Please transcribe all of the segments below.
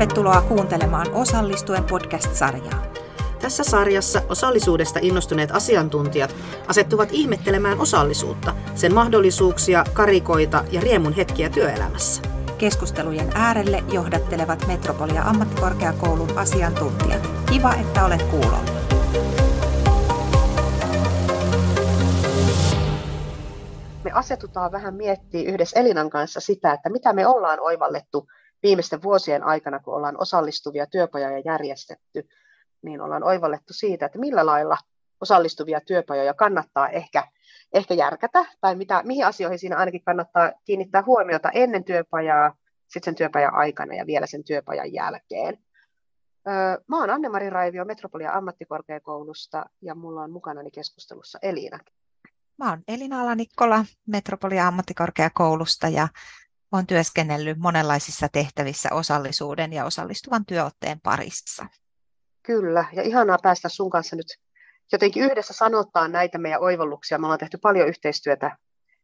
Tervetuloa kuuntelemaan Osallistuen podcast-sarjaa. Tässä sarjassa osallisuudesta innostuneet asiantuntijat asettuvat ihmettelemään osallisuutta, sen mahdollisuuksia, karikoita ja riemun hetkiä työelämässä. Keskustelujen äärelle johdattelevat Metropolia ammattikorkeakoulun asiantuntijat. Kiva, että olet kuulolla. Me asetutaan vähän miettiä yhdessä Elinan kanssa sitä, että mitä me ollaan oivallettu viimeisten vuosien aikana, kun ollaan osallistuvia työpajoja järjestetty, niin ollaan oivallettu siitä, että millä lailla osallistuvia työpajoja kannattaa ehkä, ehkä järkätä, tai mitä, mihin asioihin siinä ainakin kannattaa kiinnittää huomiota ennen työpajaa, sitten sen työpajan aikana ja vielä sen työpajan jälkeen. Mä oon Anne-Mari Raivio Metropolia ammattikorkeakoulusta ja mulla on mukanani keskustelussa Elina. Mä oon Elina Alanikkola Metropolia ammattikorkeakoulusta ja olen työskennellyt monenlaisissa tehtävissä osallisuuden ja osallistuvan työotteen parissa. Kyllä, ja ihanaa päästä sun kanssa nyt jotenkin yhdessä sanottaa näitä meidän oivalluksia. Me ollaan tehty paljon yhteistyötä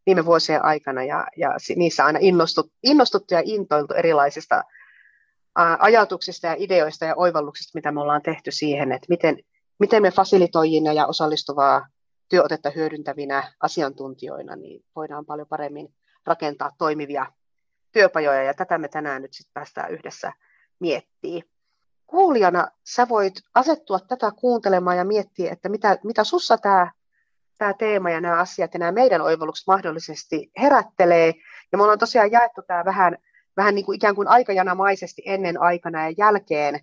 viime vuosien aikana ja, ja niissä aina innostut, innostuttu ja intoiltu erilaisista ajatuksista ja ideoista ja oivalluksista, mitä me ollaan tehty siihen, että miten, miten me fasilitoijina ja osallistuvaa työotetta hyödyntävinä asiantuntijoina niin voidaan paljon paremmin rakentaa toimivia työpajoja ja tätä me tänään nyt sitten päästään yhdessä miettimään. Kuulijana sä voit asettua tätä kuuntelemaan ja miettiä, että mitä, mitä sussa tämä tämä teema ja nämä asiat ja nämä meidän oivallukset mahdollisesti herättelee. Ja me ollaan tosiaan jaettu tämä vähän, vähän niin kuin ikään kuin aikajanamaisesti ennen aikana ja jälkeen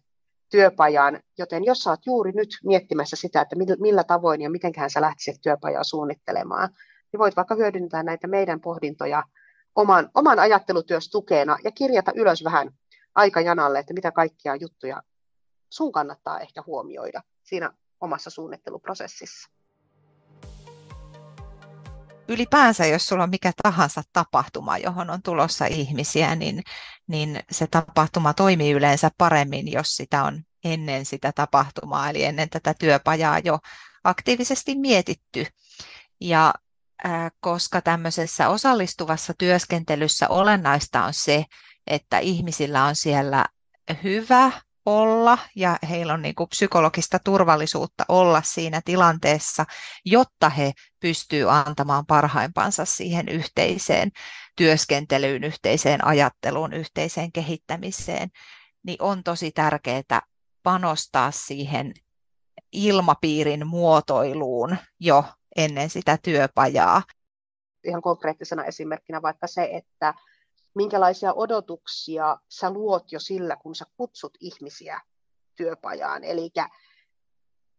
työpajan, joten jos oot juuri nyt miettimässä sitä, että millä tavoin ja mitenköhän sä lähtisit työpajaa suunnittelemaan, niin voit vaikka hyödyntää näitä meidän pohdintoja oman, oman ajattelutyös tukena ja kirjata ylös vähän aikajanalle, että mitä kaikkia juttuja sun kannattaa ehkä huomioida siinä omassa suunnitteluprosessissa. Ylipäänsä, jos sulla on mikä tahansa tapahtuma, johon on tulossa ihmisiä, niin, niin se tapahtuma toimii yleensä paremmin, jos sitä on ennen sitä tapahtumaa, eli ennen tätä työpajaa jo aktiivisesti mietitty. Ja koska tämmöisessä osallistuvassa työskentelyssä olennaista on se, että ihmisillä on siellä hyvä olla ja heillä on niin kuin psykologista turvallisuutta olla siinä tilanteessa, jotta he pystyvät antamaan parhaimpansa siihen yhteiseen työskentelyyn, yhteiseen ajatteluun, yhteiseen kehittämiseen, niin on tosi tärkeää panostaa siihen ilmapiirin muotoiluun jo ennen sitä työpajaa. Ihan konkreettisena esimerkkinä vaikka se, että minkälaisia odotuksia sä luot jo sillä, kun sä kutsut ihmisiä työpajaan. Eli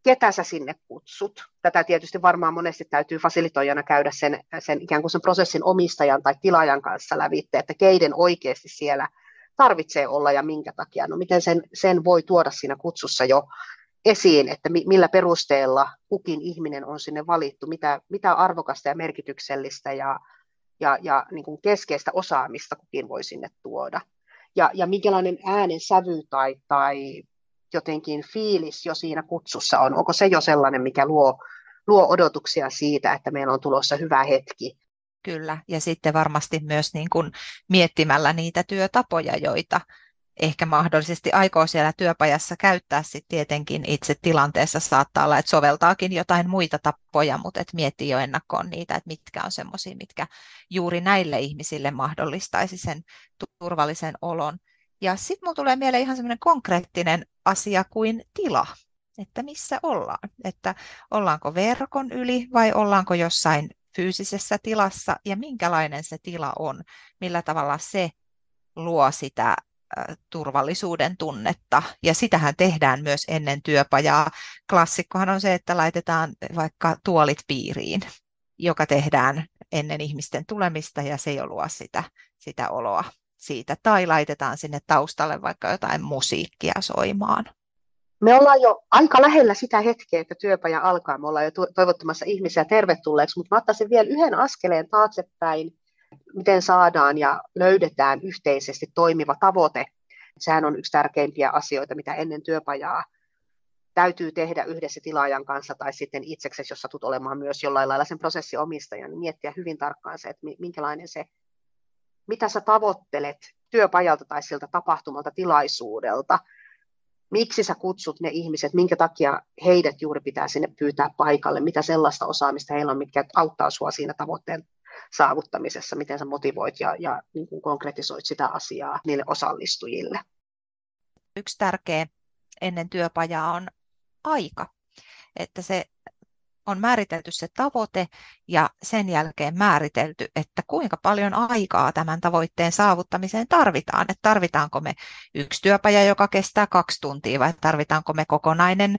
ketä sä sinne kutsut. Tätä tietysti varmaan monesti täytyy fasilitoijana käydä sen, sen ikään kuin sen prosessin omistajan tai tilaajan kanssa lävitte, että keiden oikeasti siellä tarvitsee olla ja minkä takia. No miten sen, sen voi tuoda siinä kutsussa jo esiin, että millä perusteella kukin ihminen on sinne valittu, mitä, mitä arvokasta ja merkityksellistä ja, ja, ja niin kuin keskeistä osaamista kukin voi sinne tuoda. Ja, ja minkälainen äänen sävy tai, tai jotenkin fiilis jo siinä kutsussa on. Onko se jo sellainen, mikä luo, luo odotuksia siitä, että meillä on tulossa hyvä hetki. Kyllä, ja sitten varmasti myös niin kuin miettimällä niitä työtapoja, joita ehkä mahdollisesti aikoo siellä työpajassa käyttää sitten tietenkin itse tilanteessa saattaa olla, että soveltaakin jotain muita tapoja, mutta et miettii jo ennakkoon niitä, että mitkä on semmoisia, mitkä juuri näille ihmisille mahdollistaisi sen turvallisen olon. Ja sitten minulla tulee mieleen ihan semmoinen konkreettinen asia kuin tila, että missä ollaan, että ollaanko verkon yli vai ollaanko jossain fyysisessä tilassa ja minkälainen se tila on, millä tavalla se luo sitä turvallisuuden tunnetta. Ja sitähän tehdään myös ennen työpajaa. Klassikkohan on se, että laitetaan vaikka tuolit piiriin, joka tehdään ennen ihmisten tulemista ja se jo luo sitä, sitä oloa siitä. Tai laitetaan sinne taustalle vaikka jotain musiikkia soimaan. Me ollaan jo aika lähellä sitä hetkeä, että työpaja alkaa. Me ollaan jo toivottamassa ihmisiä tervetulleeksi, mutta mä ottaisin vielä yhden askeleen taaksepäin miten saadaan ja löydetään yhteisesti toimiva tavoite. Sehän on yksi tärkeimpiä asioita, mitä ennen työpajaa täytyy tehdä yhdessä tilaajan kanssa tai sitten itseksesi, jos satut olemaan myös jollain lailla sen prosessin omistaja, niin miettiä hyvin tarkkaan se, että minkälainen se, mitä sä tavoittelet työpajalta tai siltä tapahtumalta, tilaisuudelta, miksi sä kutsut ne ihmiset, minkä takia heidät juuri pitää sinne pyytää paikalle, mitä sellaista osaamista heillä on, mitkä auttaa sua siinä tavoitteen saavuttamisessa, miten sä motivoit ja, ja niin kuin konkretisoit sitä asiaa niille osallistujille. Yksi tärkeä ennen työpajaa on aika, että se on määritelty se tavoite ja sen jälkeen määritelty, että kuinka paljon aikaa tämän tavoitteen saavuttamiseen tarvitaan. Että tarvitaanko me yksi työpaja, joka kestää kaksi tuntia vai tarvitaanko me kokonainen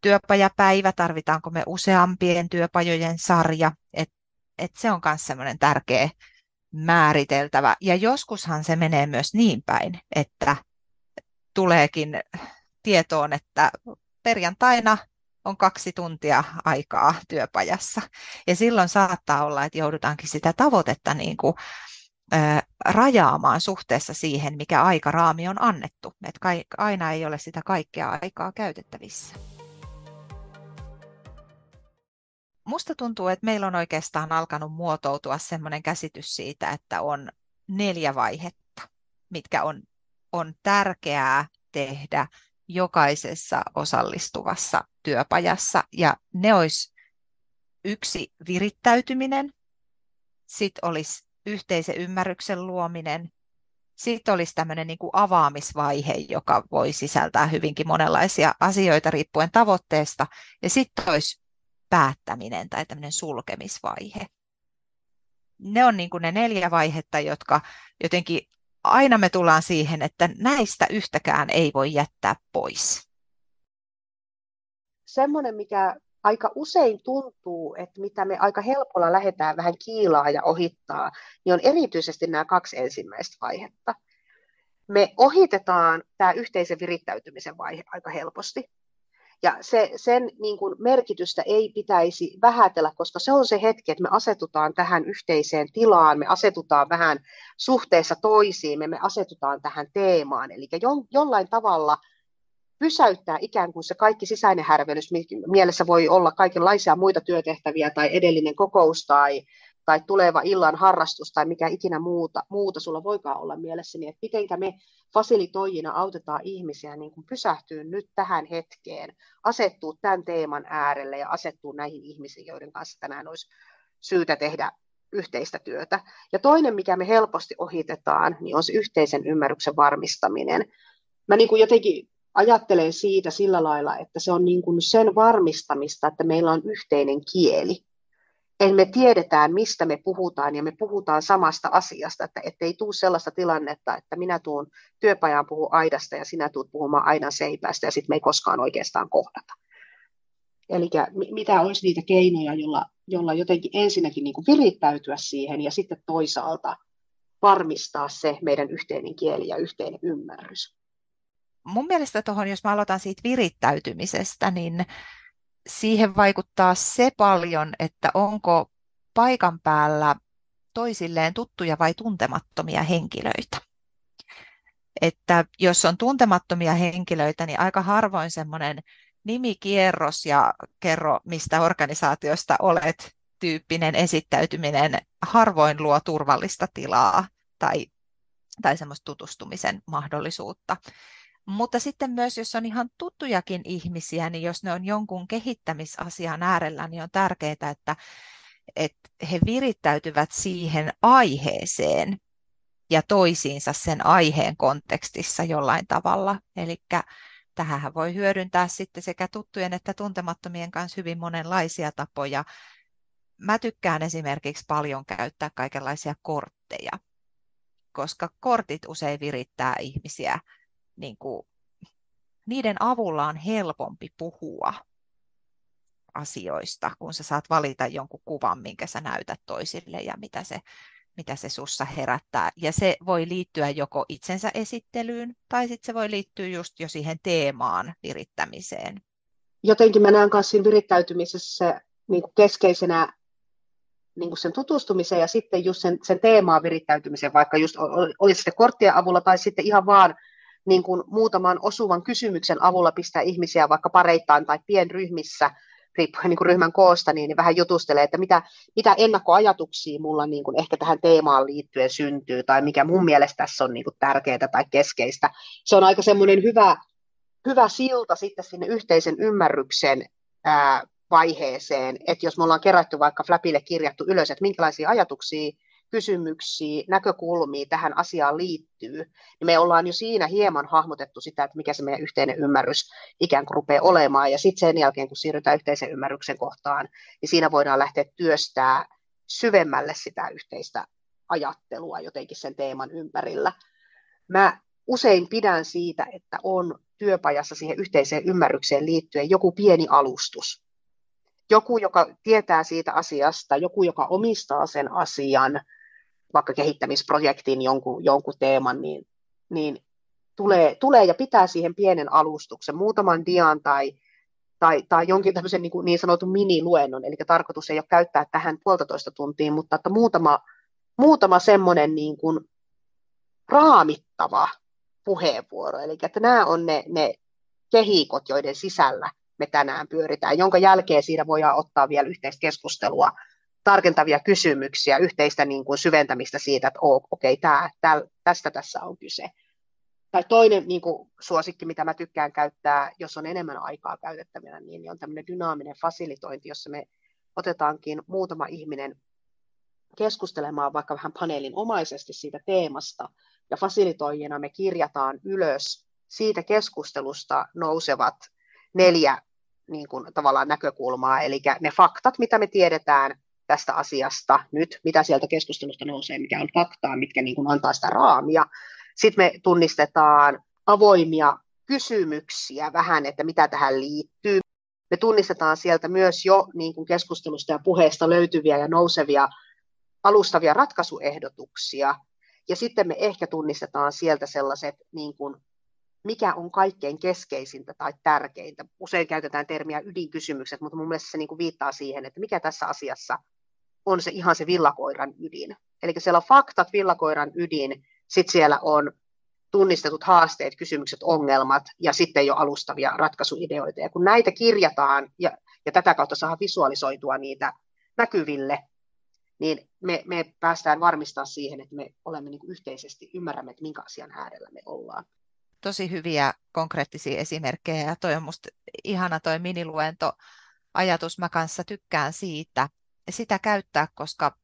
työpajapäivä, tarvitaanko me useampien työpajojen sarja. Et se on myös semmoinen tärkeä määriteltävä. Ja joskushan se menee myös niin päin, että tuleekin tietoon, että perjantaina on kaksi tuntia aikaa työpajassa. Ja silloin saattaa olla, että joudutaankin sitä tavoitetta niin kuin, rajaamaan suhteessa siihen, mikä aikaraami on annettu. Että aina ei ole sitä kaikkea aikaa käytettävissä. Musta tuntuu, että meillä on oikeastaan alkanut muotoutua sellainen käsitys siitä, että on neljä vaihetta, mitkä on, on tärkeää tehdä jokaisessa osallistuvassa työpajassa. Ja ne olisi yksi virittäytyminen, sitten olisi yhteisen ymmärryksen luominen, sitten olisi tämmöinen niin kuin avaamisvaihe, joka voi sisältää hyvinkin monenlaisia asioita riippuen tavoitteesta, ja sitten olisi päättäminen tai tämmöinen sulkemisvaihe. Ne on niin kuin ne neljä vaihetta, jotka jotenkin aina me tullaan siihen, että näistä yhtäkään ei voi jättää pois. Semmoinen, mikä aika usein tuntuu, että mitä me aika helpolla lähdetään vähän kiilaa ja ohittaa, niin on erityisesti nämä kaksi ensimmäistä vaihetta. Me ohitetaan tämä yhteisen virittäytymisen vaihe aika helposti. Ja se, sen niin kuin merkitystä ei pitäisi vähätellä, koska se on se hetki, että me asetutaan tähän yhteiseen tilaan, me asetutaan vähän suhteessa toisiimme, me asetutaan tähän teemaan. Eli jo, jollain tavalla pysäyttää ikään kuin se kaikki sisäinen härvelys, mielessä voi olla kaikenlaisia muita työtehtäviä tai edellinen kokous tai tai tuleva illan harrastus tai mikä ikinä muuta, muuta sulla voikaan olla mielessä, niin että mitenkä me fasilitoijina autetaan ihmisiä niin kuin pysähtyä nyt tähän hetkeen, asettuu tämän teeman äärelle ja asettuu näihin ihmisiin, joiden kanssa tänään olisi syytä tehdä yhteistä työtä. Ja toinen, mikä me helposti ohitetaan, niin on se yhteisen ymmärryksen varmistaminen. Mä niin kuin jotenkin ajattelen siitä sillä lailla, että se on niin kuin sen varmistamista, että meillä on yhteinen kieli en me tiedetään, mistä me puhutaan, ja me puhutaan samasta asiasta, että ei tule sellaista tilannetta, että minä tuun työpajaan puhu aidasta ja sinä tuut puhumaan aidan seipästä, ja sitten me ei koskaan oikeastaan kohdata. Eli mitä olisi niitä keinoja, jolla, jolla jotenkin ensinnäkin niin kuin virittäytyä siihen, ja sitten toisaalta varmistaa se meidän yhteinen kieli ja yhteinen ymmärrys. Mun mielestä tuohon, jos mä aloitan siitä virittäytymisestä, niin siihen vaikuttaa se paljon, että onko paikan päällä toisilleen tuttuja vai tuntemattomia henkilöitä. Että jos on tuntemattomia henkilöitä, niin aika harvoin semmoinen nimikierros ja kerro, mistä organisaatiosta olet tyyppinen esittäytyminen harvoin luo turvallista tilaa tai, tai semmoista tutustumisen mahdollisuutta. Mutta sitten myös, jos on ihan tuttujakin ihmisiä, niin jos ne on jonkun kehittämisasian äärellä, niin on tärkeää, että, että he virittäytyvät siihen aiheeseen ja toisiinsa sen aiheen kontekstissa jollain tavalla. Eli tähän voi hyödyntää sitten sekä tuttujen että tuntemattomien kanssa hyvin monenlaisia tapoja. Mä tykkään esimerkiksi paljon käyttää kaikenlaisia kortteja, koska kortit usein virittää ihmisiä niin kuin, niiden avulla on helpompi puhua asioista, kun sä saat valita jonkun kuvan, minkä sä näytät toisille ja mitä se, mitä se sussa herättää. Ja se voi liittyä joko itsensä esittelyyn tai sitten se voi liittyä just jo siihen teemaan virittämiseen. Jotenkin mä näen myös siinä virittäytymisessä niin keskeisenä niin kuin sen tutustumisen ja sitten just sen, sen teemaan virittäytymisen, vaikka just olisi se korttien avulla tai sitten ihan vaan niin kuin muutaman osuvan kysymyksen avulla pistää ihmisiä vaikka pareittain tai pienryhmissä riippuen niin kuin ryhmän koosta, niin vähän jutustelee, että mitä, mitä ennakkoajatuksia mulla niin kuin ehkä tähän teemaan liittyen syntyy, tai mikä mun mielestä tässä on niin kuin tärkeää tai keskeistä. Se on aika semmoinen hyvä, hyvä silta sitten sinne yhteisen ymmärryksen ää, vaiheeseen, että jos me ollaan kerätty vaikka Flapille kirjattu ylös, että minkälaisia ajatuksia kysymyksiä, näkökulmia tähän asiaan liittyy, niin me ollaan jo siinä hieman hahmotettu sitä, että mikä se meidän yhteinen ymmärrys ikään kuin rupeaa olemaan. Ja sitten sen jälkeen, kun siirrytään yhteisen ymmärryksen kohtaan, niin siinä voidaan lähteä työstää syvemmälle sitä yhteistä ajattelua jotenkin sen teeman ympärillä. Mä usein pidän siitä, että on työpajassa siihen yhteiseen ymmärrykseen liittyen joku pieni alustus. Joku, joka tietää siitä asiasta, joku, joka omistaa sen asian, vaikka kehittämisprojektin jonkun, jonkun teeman, niin, niin tulee, tulee ja pitää siihen pienen alustuksen, muutaman dian tai, tai, tai jonkin tämmöisen niin, niin sanotun miniluennon, eli tarkoitus ei ole käyttää tähän puolitoista tuntia, mutta että muutama, muutama semmoinen niin kuin raamittava puheenvuoro, eli että nämä on ne, ne kehikot, joiden sisällä me tänään pyöritään, jonka jälkeen siinä voidaan ottaa vielä yhteistä keskustelua tarkentavia kysymyksiä, yhteistä niin kuin syventämistä siitä, että okei, okay, tästä tässä on kyse. Tai toinen niin kuin suosikki, mitä mä tykkään käyttää, jos on enemmän aikaa käytettävänä, niin on tämmöinen dynaaminen fasilitointi, jossa me otetaankin muutama ihminen keskustelemaan vaikka vähän paneelin omaisesti siitä teemasta, ja fasilitoijina me kirjataan ylös siitä keskustelusta nousevat neljä niin kuin, tavallaan näkökulmaa, eli ne faktat, mitä me tiedetään tästä asiasta nyt, mitä sieltä keskustelusta nousee, mikä on faktaa, mitkä niin kuin antaa sitä raamia. Sitten me tunnistetaan avoimia kysymyksiä vähän, että mitä tähän liittyy. Me tunnistetaan sieltä myös jo niin kuin keskustelusta ja puheesta löytyviä ja nousevia alustavia ratkaisuehdotuksia. Ja sitten me ehkä tunnistetaan sieltä sellaiset niin kuin mikä on kaikkein keskeisintä tai tärkeintä. Usein käytetään termiä ydinkysymykset, mutta mun mielestä se niin kuin viittaa siihen, että mikä tässä asiassa on se ihan se villakoiran ydin. Eli siellä on faktat, villakoiran ydin, sitten siellä on tunnistetut haasteet, kysymykset, ongelmat ja sitten jo alustavia ratkaisuideoita. Ja kun näitä kirjataan ja, ja tätä kautta saa visualisoitua niitä näkyville, niin me, me päästään varmistaa siihen, että me olemme niin yhteisesti, ymmärrämme, että minkä asian äärellä me ollaan tosi hyviä konkreettisia esimerkkejä ja toi on musta ihana toi miniluento ajatus. Mä kanssa tykkään siitä sitä käyttää, koska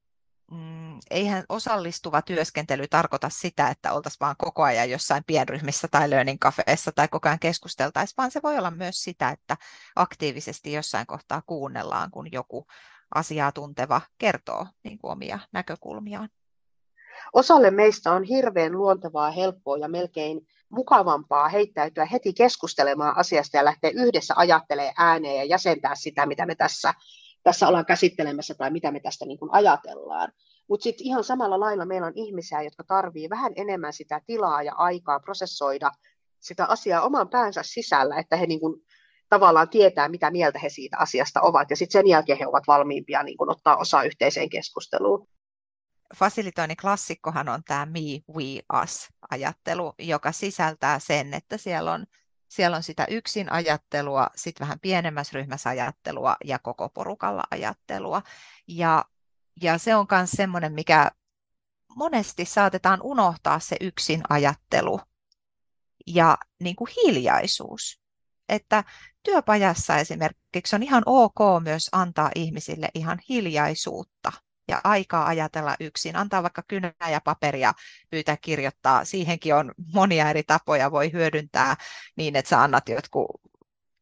mm, eihän osallistuva työskentely tarkoita sitä, että oltaisiin vaan koko ajan jossain pienryhmissä tai learning cafeessa tai koko ajan keskusteltaisiin, vaan se voi olla myös sitä, että aktiivisesti jossain kohtaa kuunnellaan, kun joku asiaa tunteva kertoo niin kuin omia näkökulmiaan. Osalle meistä on hirveän luontevaa, helppoa ja melkein mukavampaa heittäytyä heti keskustelemaan asiasta ja lähteä yhdessä ajattelemaan ääneen ja jäsentää sitä, mitä me tässä, tässä ollaan käsittelemässä tai mitä me tästä niin kuin ajatellaan. Mutta sitten ihan samalla lailla meillä on ihmisiä, jotka tarvii vähän enemmän sitä tilaa ja aikaa prosessoida sitä asiaa oman päänsä sisällä, että he niin kuin tavallaan tietää, mitä mieltä he siitä asiasta ovat, ja sitten sen jälkeen he ovat valmiimpia niin kuin ottaa osaa yhteiseen keskusteluun fasilitoinnin klassikkohan on tämä me, we, us ajattelu, joka sisältää sen, että siellä on, siellä on sitä yksin ajattelua, sitten vähän pienemmässä ryhmässä ajattelua ja koko porukalla ajattelua. Ja, ja se on myös semmoinen, mikä monesti saatetaan unohtaa se yksin ajattelu ja niin kuin hiljaisuus. Että työpajassa esimerkiksi on ihan ok myös antaa ihmisille ihan hiljaisuutta ja aikaa ajatella yksin. Antaa vaikka kynää ja paperia, pyytää kirjoittaa. Siihenkin on monia eri tapoja voi hyödyntää niin, että sä annat jotkut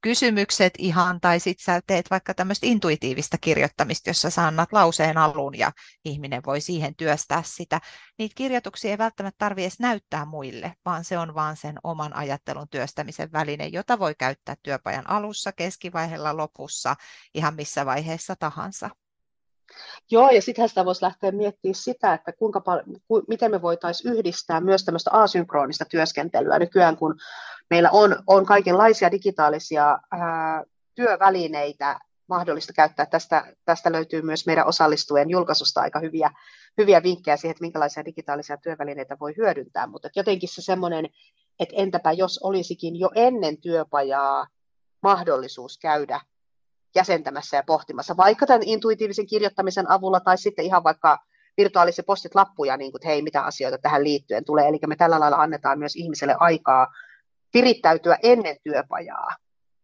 kysymykset ihan, tai sitten sä teet vaikka tämmöistä intuitiivista kirjoittamista, jossa sä annat lauseen alun ja ihminen voi siihen työstää sitä. Niitä kirjoituksia ei välttämättä tarvitse edes näyttää muille, vaan se on vaan sen oman ajattelun työstämisen väline, jota voi käyttää työpajan alussa, keskivaiheella, lopussa, ihan missä vaiheessa tahansa. Joo, ja sittenhän sitä voisi lähteä miettimään sitä, että kuinka paljon, ku, miten me voitaisiin yhdistää myös tämmöistä asynkronista työskentelyä nykyään, kun meillä on, on kaikenlaisia digitaalisia ää, työvälineitä mahdollista käyttää. Tästä, tästä löytyy myös meidän osallistujien julkaisusta aika hyviä, hyviä vinkkejä siihen, että minkälaisia digitaalisia työvälineitä voi hyödyntää, mutta jotenkin se semmoinen, että entäpä jos olisikin jo ennen työpajaa mahdollisuus käydä jäsentämässä ja pohtimassa, vaikka tämän intuitiivisen kirjoittamisen avulla tai sitten ihan vaikka virtuaaliset postit lappuja, niin kuin, että hei, mitä asioita tähän liittyen tulee. Eli me tällä lailla annetaan myös ihmiselle aikaa virittäytyä ennen työpajaa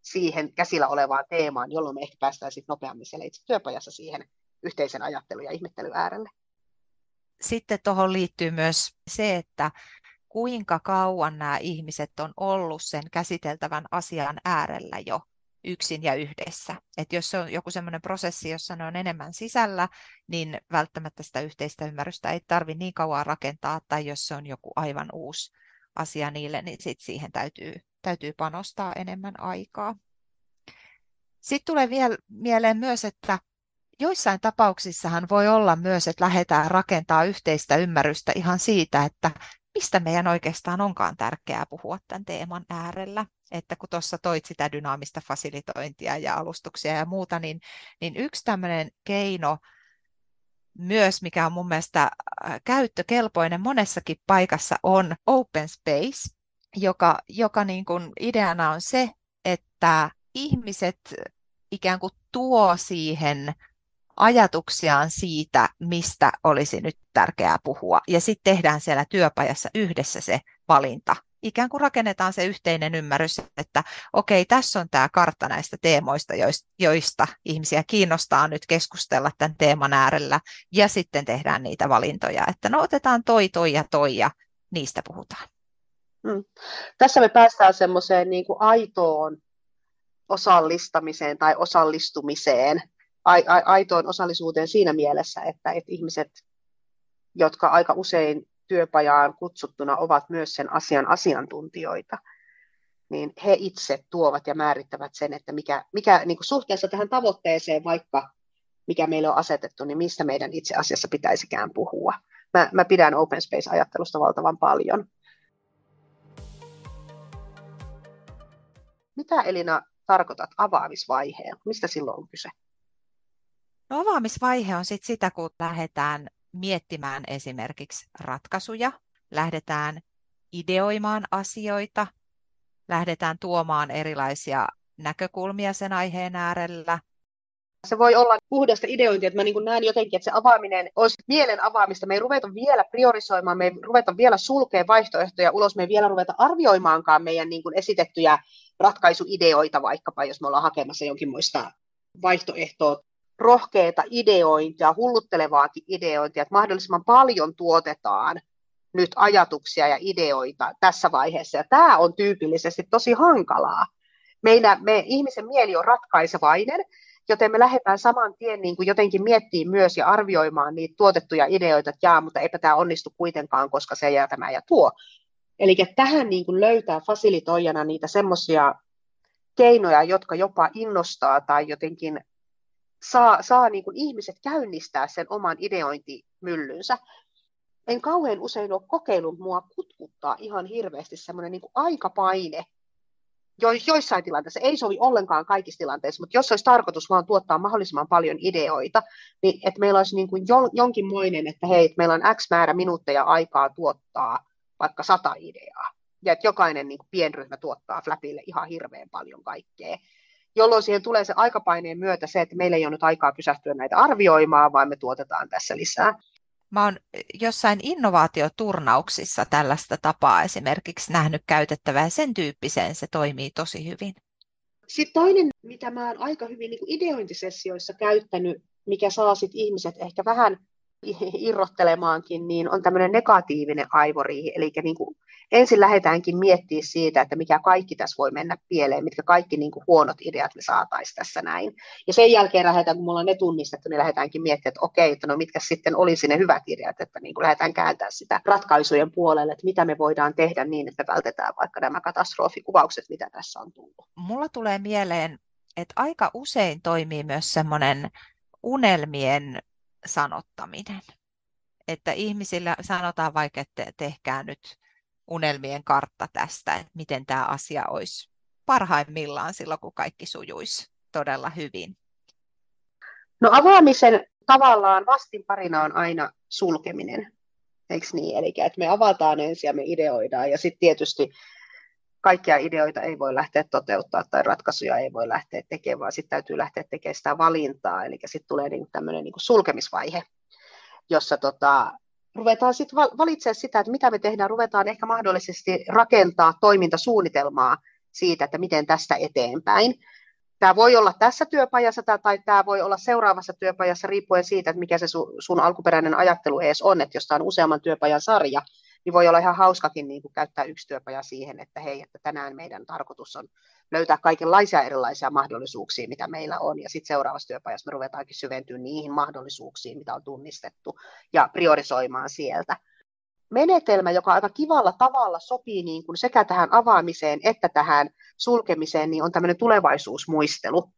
siihen käsillä olevaan teemaan, jolloin me ehkä päästään sitten nopeammin siellä itse työpajassa siihen yhteisen ajattelun ja ihmettelyn äärelle. Sitten tuohon liittyy myös se, että kuinka kauan nämä ihmiset on ollut sen käsiteltävän asian äärellä jo yksin ja yhdessä. Et jos se on joku sellainen prosessi, jossa ne on enemmän sisällä, niin välttämättä sitä yhteistä ymmärrystä ei tarvitse niin kauan rakentaa, tai jos se on joku aivan uusi asia niille, niin sit siihen täytyy, täytyy panostaa enemmän aikaa. Sitten tulee vielä mieleen myös, että joissain tapauksissahan voi olla myös, että lähdetään rakentaa yhteistä ymmärrystä ihan siitä, että mistä meidän oikeastaan onkaan tärkeää puhua tämän teeman äärellä. Että kun tuossa toit sitä dynaamista fasilitointia ja alustuksia ja muuta, niin, niin yksi tämmöinen keino myös, mikä on mun mielestä äh, käyttökelpoinen monessakin paikassa, on open space, joka, joka niin kuin ideana on se, että ihmiset ikään kuin tuo siihen ajatuksiaan siitä, mistä olisi nyt tärkeää puhua. Ja sitten tehdään siellä työpajassa yhdessä se valinta. Ikään kuin rakennetaan se yhteinen ymmärrys, että okei, tässä on tämä kartta näistä teemoista, joista ihmisiä kiinnostaa nyt keskustella tämän teeman äärellä, ja sitten tehdään niitä valintoja, että no otetaan toi, toi ja toi, ja niistä puhutaan. Hmm. Tässä me päästään semmoiseen niin kuin aitoon osallistamiseen tai osallistumiseen, aitoon osallisuuteen siinä mielessä, että, että ihmiset, jotka aika usein työpajaan kutsuttuna ovat myös sen asian asiantuntijoita, niin he itse tuovat ja määrittävät sen, että mikä, mikä niin kuin suhteessa tähän tavoitteeseen vaikka, mikä meille on asetettu, niin mistä meidän itse asiassa pitäisikään puhua. Mä, mä pidän open space-ajattelusta valtavan paljon. Mitä Elina tarkoitat avaamisvaiheen? Mistä silloin on kyse? No, avaamisvaihe on sit sitä, kun lähdetään miettimään esimerkiksi ratkaisuja, lähdetään ideoimaan asioita, lähdetään tuomaan erilaisia näkökulmia sen aiheen äärellä. Se voi olla puhdasta ideointia, että mä niin näen jotenkin, että se avaaminen olisi mielen avaamista. Me ei ruveta vielä priorisoimaan, me ei ruveta vielä sulkea vaihtoehtoja ulos, me ei vielä ruveta arvioimaankaan meidän niin kuin esitettyjä ratkaisuideoita vaikkapa, jos me ollaan hakemassa jonkinmoista vaihtoehtoa rohkeita ideointia, hulluttelevaakin ideointia, että mahdollisimman paljon tuotetaan nyt ajatuksia ja ideoita tässä vaiheessa. Ja tämä on tyypillisesti tosi hankalaa. Meidän, me, ihmisen mieli on ratkaisevainen, joten me lähdetään saman tien niin kuin jotenkin miettimään myös ja arvioimaan niitä tuotettuja ideoita, että jaa, mutta eipä tämä onnistu kuitenkaan, koska se jää tämä ja tuo. Eli tähän niin kuin löytää fasilitoijana niitä semmoisia keinoja, jotka jopa innostaa tai jotenkin saa, saa niin kuin ihmiset käynnistää sen oman ideointimyllynsä. En kauhean usein ole kokeillut mua kutkuttaa ihan hirveästi semmoinen niin aikapaine, jo, joissain tilanteissa, ei sovi ollenkaan kaikissa tilanteissa, mutta jos olisi tarkoitus vaan tuottaa mahdollisimman paljon ideoita, niin että meillä olisi niin kuin jonkinmoinen, että hei, että meillä on X määrä minuutteja aikaa tuottaa vaikka sata ideaa, ja että jokainen niin kuin pienryhmä tuottaa Flapille ihan hirveän paljon kaikkea, jolloin siihen tulee se aikapaineen myötä se, että meillä ei ole nyt aikaa pysähtyä näitä arvioimaan, vaan me tuotetaan tässä lisää. Mä oon jossain innovaatioturnauksissa tällaista tapaa esimerkiksi nähnyt käytettävää, sen tyyppiseen se toimii tosi hyvin. Sitten toinen, mitä mä oon aika hyvin niin ideointisessioissa käyttänyt, mikä saa sit ihmiset ehkä vähän irrottelemaankin, niin on tämmöinen negatiivinen aivoriihi. Eli niin kuin ensin lähdetäänkin miettimään siitä, että mikä kaikki tässä voi mennä pieleen, mitkä kaikki niin kuin huonot ideat me saataisiin tässä näin. Ja sen jälkeen lähdetään, kun mulla on ne tunnistettu, niin lähdetäänkin miettimään, että okei, että no mitkä sitten olisi ne hyvät ideat, että niin kuin lähdetään kääntämään sitä ratkaisujen puolelle, että mitä me voidaan tehdä niin, että vältetään vaikka nämä katastrofikuvaukset, mitä tässä on tullut. Mulla tulee mieleen, että aika usein toimii myös semmoinen unelmien sanottaminen. Että ihmisillä sanotaan vaikka, että tehkää nyt unelmien kartta tästä, että miten tämä asia olisi parhaimmillaan silloin, kun kaikki sujuisi todella hyvin. No avaamisen tavallaan vastinparina on aina sulkeminen, eikö niin? Eli että me avataan ensin ja me ideoidaan ja sitten tietysti kaikkia ideoita ei voi lähteä toteuttaa tai ratkaisuja ei voi lähteä tekemään, vaan sitten täytyy lähteä tekemään sitä valintaa. Eli sitten tulee niin tämmöinen niin sulkemisvaihe, jossa tota, ruvetaan sitten valitsemaan sitä, että mitä me tehdään, ruvetaan ehkä mahdollisesti rakentaa toimintasuunnitelmaa siitä, että miten tästä eteenpäin. Tämä voi olla tässä työpajassa tai tämä voi olla seuraavassa työpajassa riippuen siitä, että mikä se sun alkuperäinen ajattelu edes on, että jos tämä on useamman työpajan sarja, niin voi olla ihan hauskakin niin kuin käyttää yksi työpaja siihen, että hei, että tänään meidän tarkoitus on löytää kaikenlaisia erilaisia mahdollisuuksia, mitä meillä on, ja sitten seuraavassa työpajassa me ruvetaankin syventyä niihin mahdollisuuksiin, mitä on tunnistettu, ja priorisoimaan sieltä. Menetelmä, joka aika kivalla tavalla sopii niin kuin sekä tähän avaamiseen että tähän sulkemiseen, niin on tämmöinen tulevaisuusmuistelu.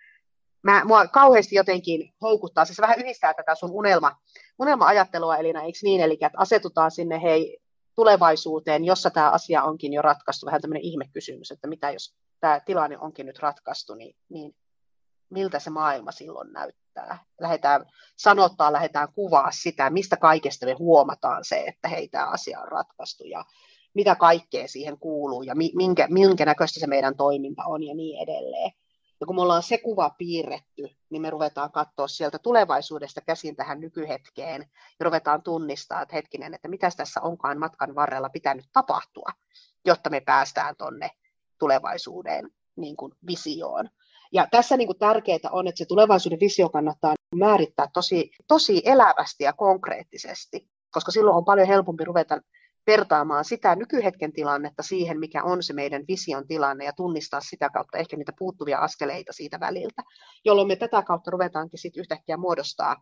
Mä, mua kauheasti jotenkin houkuttaa, siis vähän yhdistää tätä sun unelma, unelma-ajattelua, Elina, eikö niin? Eli että asetutaan sinne, hei, tulevaisuuteen, jossa tämä asia onkin jo ratkaistu, vähän tämmöinen ihmekysymys, että mitä jos tämä tilanne onkin nyt ratkaistu, niin, niin miltä se maailma silloin näyttää. Lähdetään sanottaa, lähdetään kuvaa sitä, mistä kaikesta me huomataan se, että hei, tämä asia on ratkaistu ja mitä kaikkea siihen kuuluu ja minkä, minkä näköistä se meidän toiminta on ja niin edelleen. Ja kun me ollaan se kuva piirretty, niin me ruvetaan katsoa sieltä tulevaisuudesta käsin tähän nykyhetkeen ja ruvetaan tunnistaa, että hetkinen, että mitä tässä onkaan matkan varrella pitänyt tapahtua, jotta me päästään tuonne tulevaisuuden niin kuin visioon. Ja tässä niin kuin tärkeää on, että se tulevaisuuden visio kannattaa määrittää tosi, tosi elävästi ja konkreettisesti, koska silloin on paljon helpompi ruveta vertaamaan sitä nykyhetken tilannetta siihen, mikä on se meidän vision tilanne ja tunnistaa sitä kautta ehkä niitä puuttuvia askeleita siitä väliltä, jolloin me tätä kautta ruvetaankin sitten yhtäkkiä muodostaa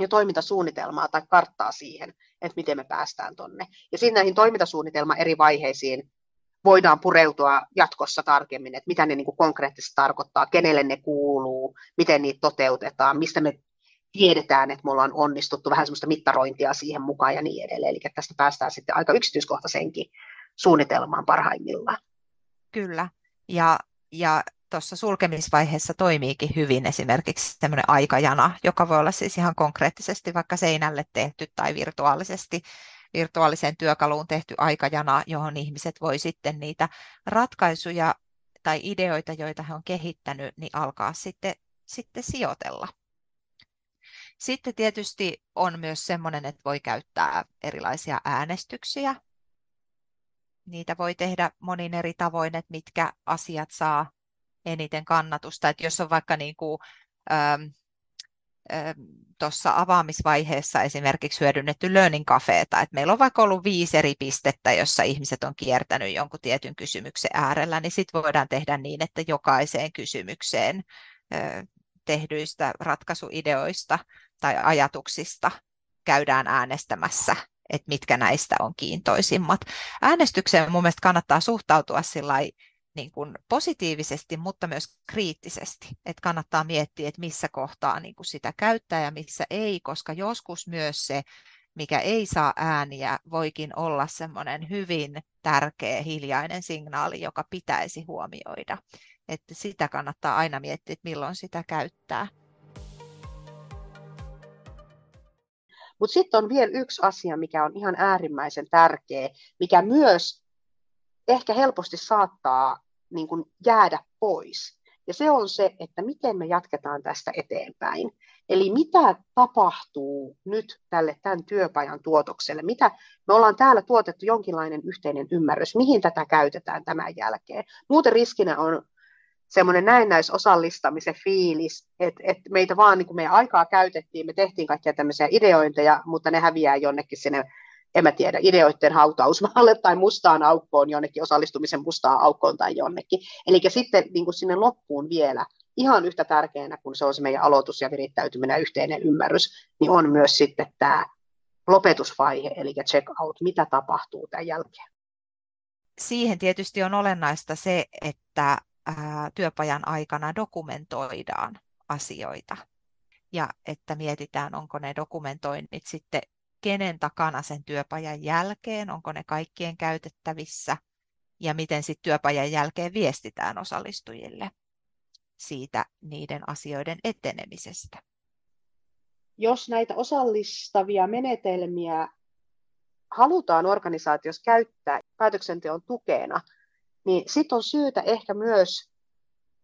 jo toimintasuunnitelmaa tai karttaa siihen, että miten me päästään tonne. Ja siinä näihin toimintasuunnitelman eri vaiheisiin voidaan pureutua jatkossa tarkemmin, että mitä ne niin kuin konkreettisesti tarkoittaa, kenelle ne kuuluu, miten niitä toteutetaan, mistä me tiedetään, että me ollaan onnistuttu, vähän semmoista mittarointia siihen mukaan ja niin edelleen. Eli tästä päästään sitten aika yksityiskohtaisenkin suunnitelmaan parhaimmillaan. Kyllä, ja, ja tuossa sulkemisvaiheessa toimiikin hyvin esimerkiksi tämmöinen aikajana, joka voi olla siis ihan konkreettisesti vaikka seinälle tehty tai virtuaalisesti virtuaaliseen työkaluun tehty aikajana, johon ihmiset voi sitten niitä ratkaisuja tai ideoita, joita he on kehittänyt, niin alkaa sitten, sitten sijoitella. Sitten tietysti on myös sellainen, että voi käyttää erilaisia äänestyksiä. Niitä voi tehdä monin eri tavoin, että mitkä asiat saa eniten kannatusta. Että jos on vaikka niin kuin, ähm, tuossa avaamisvaiheessa esimerkiksi hyödynnetty learning cafeeta, että meillä on vaikka ollut viisi eri pistettä, jossa ihmiset on kiertänyt jonkun tietyn kysymyksen äärellä, niin sitten voidaan tehdä niin, että jokaiseen kysymykseen tehdyistä ratkaisuideoista tai ajatuksista käydään äänestämässä, että mitkä näistä on kiintoisimmat. Äänestykseen mun mielestä kannattaa suhtautua niin kuin positiivisesti, mutta myös kriittisesti. Että kannattaa miettiä, että missä kohtaa niin kuin sitä käyttää ja missä ei, koska joskus myös se, mikä ei saa ääniä, voikin olla semmoinen hyvin tärkeä hiljainen signaali, joka pitäisi huomioida. Että sitä kannattaa aina miettiä, että milloin sitä käyttää. Mutta sitten on vielä yksi asia, mikä on ihan äärimmäisen tärkeä, mikä myös ehkä helposti saattaa niin kuin jäädä pois. Ja se on se, että miten me jatketaan tästä eteenpäin. Eli mitä tapahtuu nyt tälle tämän työpajan tuotokselle? Mitä, me ollaan täällä tuotettu jonkinlainen yhteinen ymmärrys, mihin tätä käytetään tämän jälkeen. Muuten riskinä on semmoinen näennäisosallistamisen fiilis, että, että meitä vaan niin kuin meidän aikaa käytettiin, me tehtiin kaikkia tämmöisiä ideointeja, mutta ne häviää jonnekin sinne, en mä tiedä, ideoiden hautausmaalle tai mustaan aukkoon, jonnekin osallistumisen mustaan aukkoon tai jonnekin. Eli sitten niin kuin sinne loppuun vielä, ihan yhtä tärkeänä kuin se on se meidän aloitus ja virittäytyminen ja yhteinen ymmärrys, niin on myös sitten tämä lopetusvaihe, eli check out, mitä tapahtuu tämän jälkeen. Siihen tietysti on olennaista se, että työpajan aikana dokumentoidaan asioita ja että mietitään, onko ne dokumentoinnit sitten kenen takana sen työpajan jälkeen, onko ne kaikkien käytettävissä ja miten sitten työpajan jälkeen viestitään osallistujille siitä niiden asioiden etenemisestä. Jos näitä osallistavia menetelmiä halutaan organisaatiossa käyttää päätöksenteon tukena, niin sitten on syytä ehkä myös,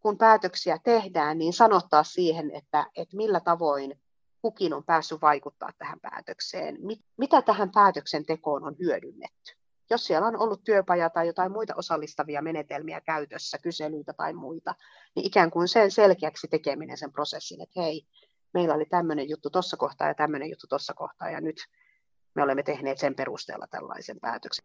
kun päätöksiä tehdään, niin sanottaa siihen, että, että millä tavoin kukin on päässyt vaikuttaa tähän päätökseen, mitä tähän päätöksentekoon on hyödynnetty. Jos siellä on ollut työpaja tai jotain muita osallistavia menetelmiä käytössä, kyselyitä tai muita, niin ikään kuin sen selkeäksi tekeminen sen prosessin, että hei, meillä oli tämmöinen juttu tuossa kohtaa ja tämmöinen juttu tuossa kohtaa ja nyt me olemme tehneet sen perusteella tällaisen päätöksen.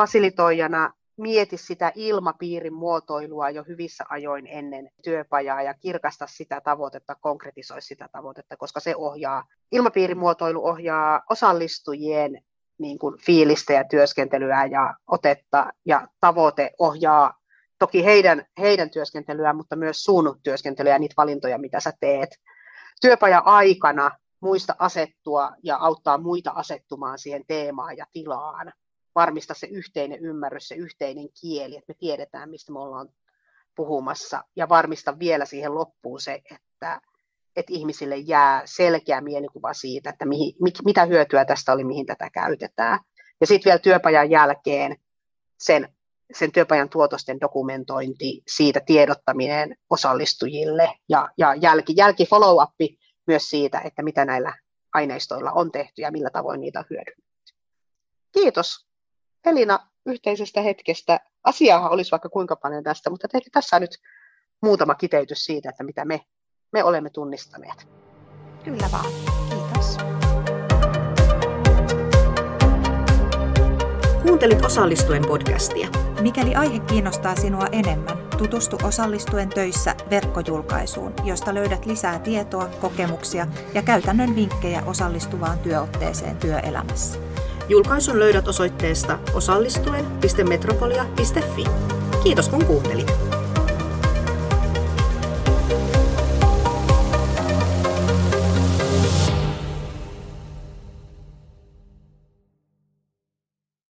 Fasilitoijana mieti sitä ilmapiirin muotoilua jo hyvissä ajoin ennen työpajaa ja kirkasta sitä tavoitetta, konkretisoi sitä tavoitetta, koska se ohjaa, ilmapiirin muotoilu ohjaa osallistujien niin kuin fiilistä ja työskentelyä ja otetta ja tavoite ohjaa toki heidän, heidän työskentelyä, mutta myös sun työskentelyä ja niitä valintoja, mitä sä teet. Työpaja-aikana muista asettua ja auttaa muita asettumaan siihen teemaan ja tilaan. Varmista se yhteinen ymmärrys, se yhteinen kieli, että me tiedetään, mistä me ollaan puhumassa. Ja varmista vielä siihen loppuun se, että, että ihmisille jää selkeä mielikuva siitä, että mihin, mit, mitä hyötyä tästä oli, mihin tätä käytetään. Ja sitten vielä työpajan jälkeen sen, sen työpajan tuotosten dokumentointi, siitä tiedottaminen osallistujille ja, ja jälki, jälki follow-up myös siitä, että mitä näillä aineistoilla on tehty ja millä tavoin niitä on hyödynnetty. Kiitos Elina yhteisestä hetkestä. Asiaa olisi vaikka kuinka paljon tästä, mutta ehkä tässä on nyt muutama kiteytys siitä, että mitä me, me olemme tunnistaneet. Kyllä vaan. Kiitos. Kuuntelit osallistuen podcastia. Mikäli aihe kiinnostaa sinua enemmän, tutustu osallistuen töissä verkkojulkaisuun, josta löydät lisää tietoa, kokemuksia ja käytännön vinkkejä osallistuvaan työotteeseen työelämässä. Julkaisun löydät osoitteesta osallistuen.metropolia.fi. Kiitos kun kuuntelit.